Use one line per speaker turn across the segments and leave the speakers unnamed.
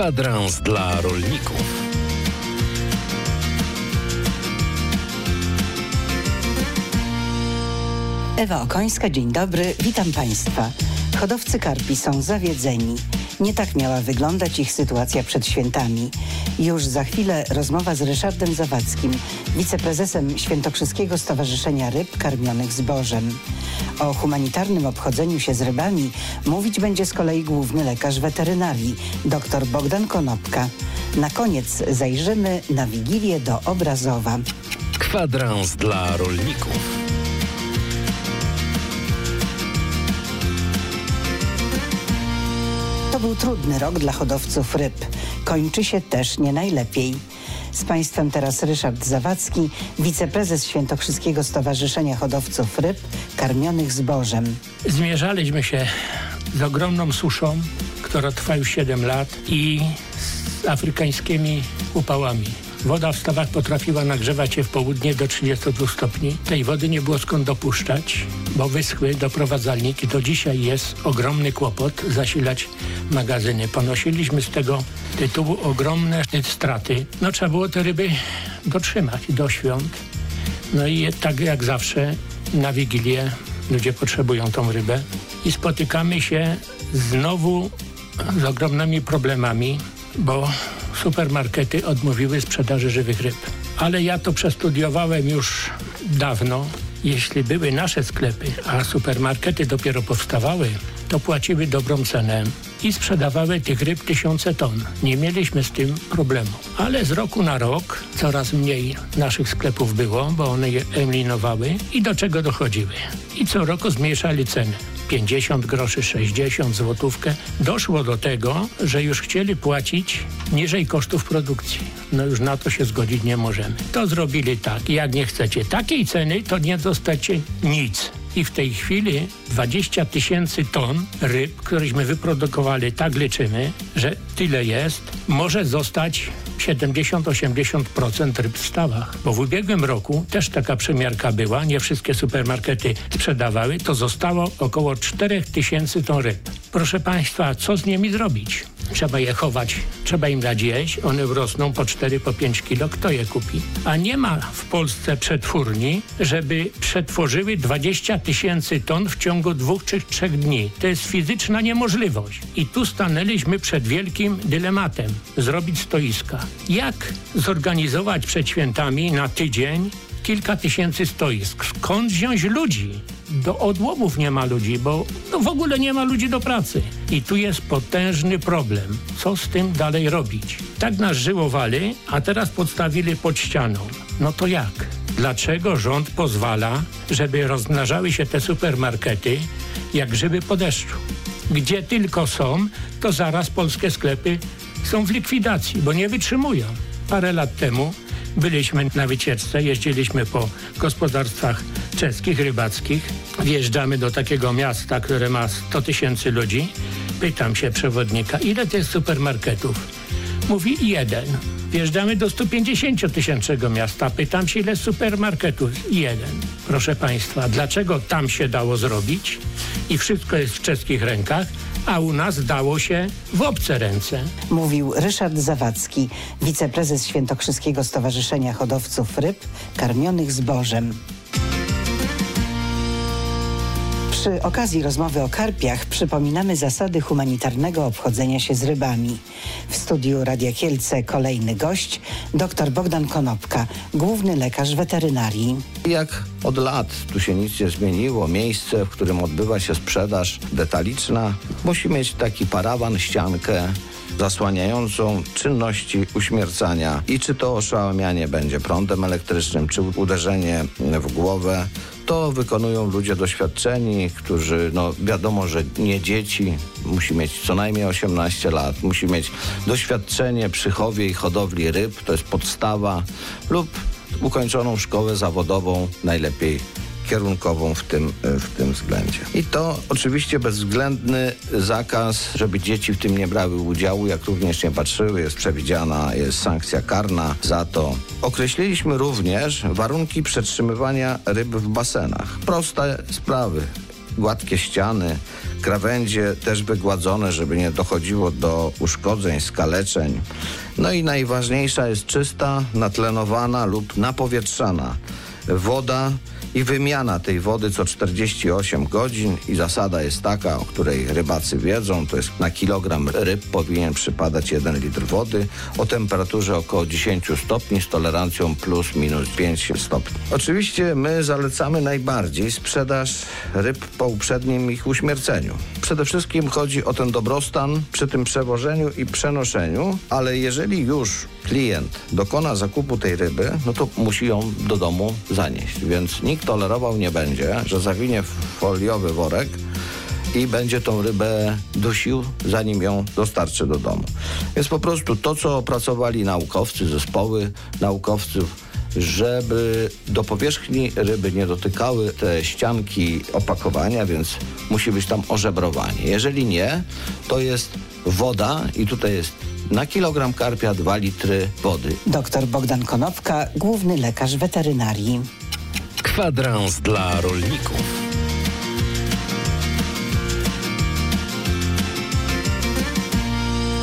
Kwadrans dla rolników.
Ewa Okońska, dzień dobry, witam Państwa. Hodowcy karpi są zawiedzeni. Nie tak miała wyglądać ich sytuacja przed świętami. Już za chwilę rozmowa z Ryszardem Zawadzkim, wiceprezesem Świętokrzyskiego Stowarzyszenia Ryb Karmionych Zbożem. O humanitarnym obchodzeniu się z rybami mówić będzie z kolei główny lekarz weterynarii, dr Bogdan Konopka. Na koniec zajrzymy na Wigilię do Obrazowa.
Kwadrans dla rolników.
To był trudny rok dla hodowców ryb. Kończy się też nie najlepiej. Z Państwem teraz Ryszard Zawadzki, wiceprezes Świętokrzyskiego Stowarzyszenia Hodowców Ryb Karmionych Zbożem.
Zmierzaliśmy się z ogromną suszą, która trwa już 7 lat i z afrykańskimi upałami. Woda w stawach potrafiła nagrzewać się w południe do 32 stopni. Tej wody nie było skąd dopuszczać, bo wyschły doprowadzalniki. Do dzisiaj jest ogromny kłopot zasilać magazyny. Ponosiliśmy z tego tytułu ogromne straty. No trzeba było te ryby dotrzymać do świąt. No i tak jak zawsze na Wigilię ludzie potrzebują tą rybę i spotykamy się znowu z ogromnymi problemami, bo supermarkety odmówiły sprzedaży żywych ryb. Ale ja to przestudiowałem już dawno. Jeśli były nasze sklepy, a supermarkety dopiero powstawały, to płaciły dobrą cenę i sprzedawały tych ryb tysiące ton. Nie mieliśmy z tym problemu. Ale z roku na rok coraz mniej naszych sklepów było, bo one je eliminowały i do czego dochodziły. I co roku zmniejszali ceny. 50 groszy, 60 złotówkę. Doszło do tego, że już chcieli płacić niżej kosztów produkcji. No już na to się zgodzić nie możemy. To zrobili tak. Jak nie chcecie takiej ceny, to nie dostacie nic. I w tej chwili 20 tysięcy ton ryb, któreśmy wyprodukowali, tak liczymy, że tyle jest, może zostać 70-80% ryb w stawach. Bo w ubiegłym roku też taka przymiarka była, nie wszystkie supermarkety sprzedawały, to zostało około 4 tysięcy ton ryb. Proszę Państwa, co z nimi zrobić? Trzeba je chować, trzeba im dać jeść, one urosną po 4, po 5 kilo, kto je kupi? A nie ma w Polsce przetwórni, żeby przetworzyły 20 tysięcy ton w ciągu dwóch czy trzech dni. To jest fizyczna niemożliwość. I tu stanęliśmy przed wielkim dylematem. Zrobić stoiska. Jak zorganizować przed świętami na tydzień kilka tysięcy stoisk? Skąd wziąć ludzi? Do odłowów nie ma ludzi, bo no w ogóle nie ma ludzi do pracy. I tu jest potężny problem. Co z tym dalej robić? Tak nas żyłowali, a teraz podstawili pod ścianą. No to jak? Dlaczego rząd pozwala, żeby rozmnażały się te supermarkety jak grzyby po deszczu? Gdzie tylko są, to zaraz polskie sklepy są w likwidacji, bo nie wytrzymują. Parę lat temu byliśmy na wycieczce, jeździliśmy po gospodarstwach czeskich, rybackich. Wjeżdżamy do takiego miasta, które ma 100 tysięcy ludzi. Pytam się przewodnika, ile to jest supermarketów? Mówi jeden. Wjeżdżamy do 150 tysięcznego miasta. Pytam się, ile supermarketów? Jeden. Proszę Państwa, dlaczego tam się dało zrobić i wszystko jest w czeskich rękach, a u nas dało się w obce ręce.
Mówił Ryszard Zawadzki, wiceprezes Świętokrzyskiego Stowarzyszenia Hodowców Ryb Karmionych Zbożem. Przy okazji rozmowy o karpiach przypominamy zasady humanitarnego obchodzenia się z rybami. W studiu Radia Kielce kolejny gość, dr Bogdan Konopka, główny lekarz weterynarii.
Jak od lat tu się nic nie zmieniło, miejsce, w którym odbywa się sprzedaż detaliczna, musi mieć taki parawan, ściankę, zasłaniającą czynności uśmiercania. I czy to oszałamianie będzie prądem elektrycznym, czy uderzenie w głowę, to wykonują ludzie doświadczeni, którzy, no wiadomo, że nie dzieci, musi mieć co najmniej 18 lat, musi mieć doświadczenie przy chowie i hodowli ryb, to jest podstawa, lub ukończoną szkołę zawodową, najlepiej kierunkową w tym, w tym względzie. I to oczywiście bezwzględny zakaz, żeby dzieci w tym nie brały udziału, jak również nie patrzyły, jest przewidziana, jest sankcja karna za to. Określiliśmy również warunki przetrzymywania ryb w basenach. Proste sprawy gładkie ściany, krawędzie też wygładzone, żeby nie dochodziło do uszkodzeń, skaleczeń. No i najważniejsza jest czysta, natlenowana lub napowietrzana woda i wymiana tej wody co 48 godzin i zasada jest taka, o której rybacy wiedzą, to jest na kilogram ryb powinien przypadać 1 litr wody o temperaturze około 10 stopni z tolerancją plus minus 5 stopni. Oczywiście my zalecamy najbardziej sprzedaż ryb po uprzednim ich uśmierceniu. Przede wszystkim chodzi o ten dobrostan przy tym przewożeniu i przenoszeniu, ale jeżeli już klient dokona zakupu tej ryby, no to musi ją do domu zanieść, więc nikt tolerował nie będzie, że zawinie foliowy worek i będzie tą rybę dusił, zanim ją dostarczy do domu. Więc po prostu to, co opracowali naukowcy, zespoły naukowców, żeby do powierzchni ryby nie dotykały te ścianki opakowania, więc musi być tam ożebrowanie. Jeżeli nie, to jest woda i tutaj jest na kilogram karpia 2 litry wody.
Doktor Bogdan Konopka, główny lekarz weterynarii.
Kwadrans dla rolników.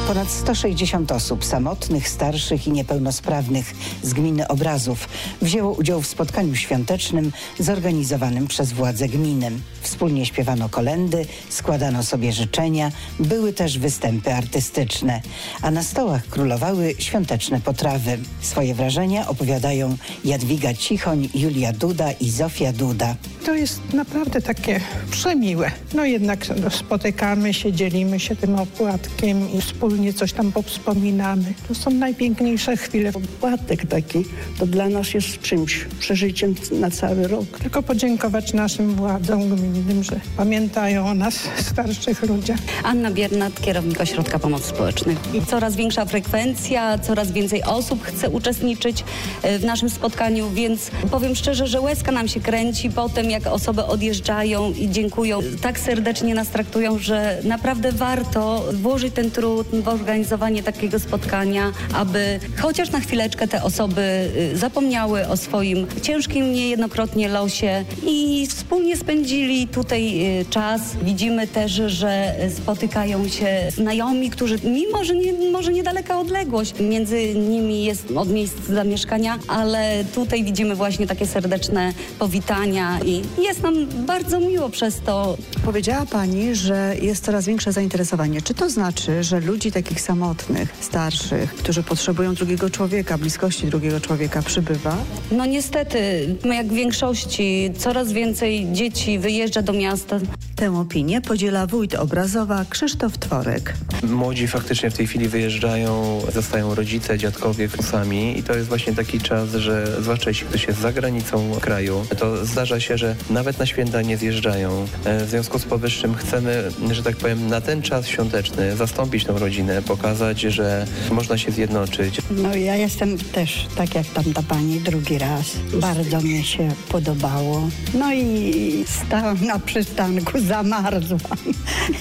Ponad 160 osób samotnych, starszych i niepełnosprawnych z gminy Obrazów wzięło udział w spotkaniu świątecznym zorganizowanym przez władze gminy. Wspólnie śpiewano kolendy, składano sobie życzenia, były też występy artystyczne, a na stołach królowały świąteczne potrawy. Swoje wrażenia opowiadają Jadwiga Cichoń, Julia Duda i Zofia Duda.
To jest naprawdę takie przemiłe. No jednak spotykamy się, dzielimy się tym opłatkiem i wspólnie coś tam powspominamy. To są najpiękniejsze chwile.
Opłatek taki to dla nas jest czymś, przeżyciem na cały rok.
Tylko podziękować naszym władzom gminnym, że pamiętają o nas, starszych ludziach.
Anna Biernat, kierownik Ośrodka Pomocy Społecznej. Coraz większa frekwencja, coraz więcej osób chce uczestniczyć e, w naszym spotkaniu, więc powiem szczerze, że łezka nam się kręci po tym, jak osoby odjeżdżają i dziękują. Tak serdecznie nas traktują, że naprawdę warto włożyć ten trud organizowanie takiego spotkania, aby chociaż na chwileczkę te osoby y, zapomniały o swoim ciężkim niejednokrotnie losie i wspólnie spędzili tutaj y, czas. Widzimy też, że spotykają się znajomi, którzy mimo, że nie, może niedaleka odległość między nimi jest od miejsc zamieszkania, ale tutaj widzimy właśnie takie serdeczne powitania i jest nam bardzo miło przez to.
Powiedziała Pani, że jest coraz większe zainteresowanie. Czy to znaczy, że ludzi takich samotnych, starszych, którzy potrzebują drugiego człowieka, bliskości drugiego człowieka przybywa?
No niestety, jak w większości, coraz więcej dzieci wyjeżdża do miasta.
Tę opinię podziela wójt obrazowa Krzysztof Tworek.
Młodzi faktycznie w tej chwili wyjeżdżają, zostają rodzice, dziadkowie sami i to jest właśnie taki czas, że zwłaszcza jeśli ktoś jest za granicą kraju, to zdarza się, że nawet na święta nie zjeżdżają. E, W związku z powyższym chcemy, że tak powiem, na ten czas świąteczny zastąpić tą rodzinę, pokazać, że można się zjednoczyć.
No ja jestem też, tak jak tamta pani, drugi raz. Bardzo mi się podobało. No i stałam na przystanku, zamarzłam.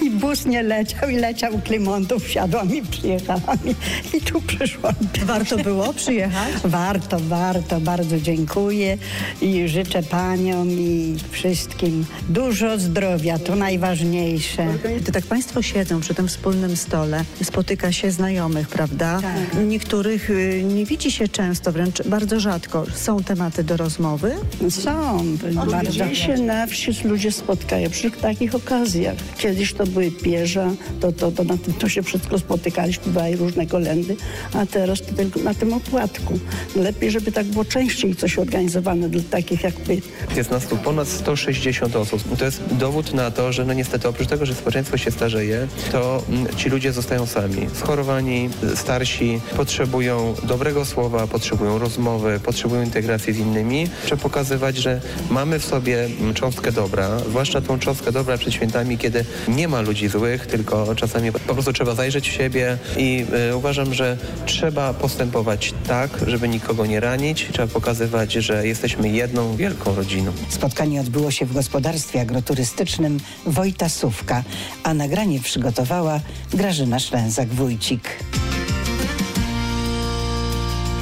I bus nie leciał i leciał Klimontów, wsiadłam i przyjechałam i, i tu przyszłam.
Warto było przyjechać?
Warto, warto, bardzo dziękuję i życzę paniom i wszystkim dużo zdrowia, to najważniejsze.
Gdy tak Państwo siedzą przy tym wspólnym stole, spotyka się znajomych, prawda? Niektórych y, nie widzi się często, wręcz bardzo rzadko. Są tematy do rozmowy?
Są, bardzo.
Się na wsi ludzie spotkają przy takich okazjach. Kiedyś to były pierza, to, to, to na tym to się wszystko spotykaliśmy, były różne kolendy, a teraz to tylko na tym opłatku. Lepiej, żeby tak było częściej coś organizowane dla takich jakby
Jest nas tu ponad 160 osób. To jest dowód na to, że no niestety oprócz tego, że społeczeństwo się starzeje, to mm, ci ludzie zostają sami. Schorowani, starsi, potrzebują dobrego słowa, potrzebują rozmowy, potrzebują integracji z innymi. Trzeba pokazywać, że mamy w sobie mm, cząstkę dobra, zwłaszcza tą cząstkę dobra przed świętami, kiedy nie ma ludzi złych, tylko czasami po prostu trzeba zajrzeć w siebie i y, uważam, że trzeba postępować tak, żeby nikogo nie ranić. Trzeba pokazywać, że jesteśmy jedną wielką rodziną.
Spotkanie odbyło się w gospodarstwie agroturystycznym Wojta Sówka, a nagranie przygotowała Grażyna Szlęzak-Wójcik.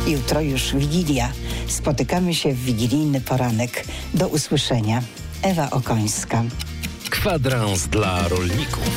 Jutro już Wigilia. Spotykamy się w wigilijny poranek. Do usłyszenia. Ewa Okońska.
Kwadrans dla rolników.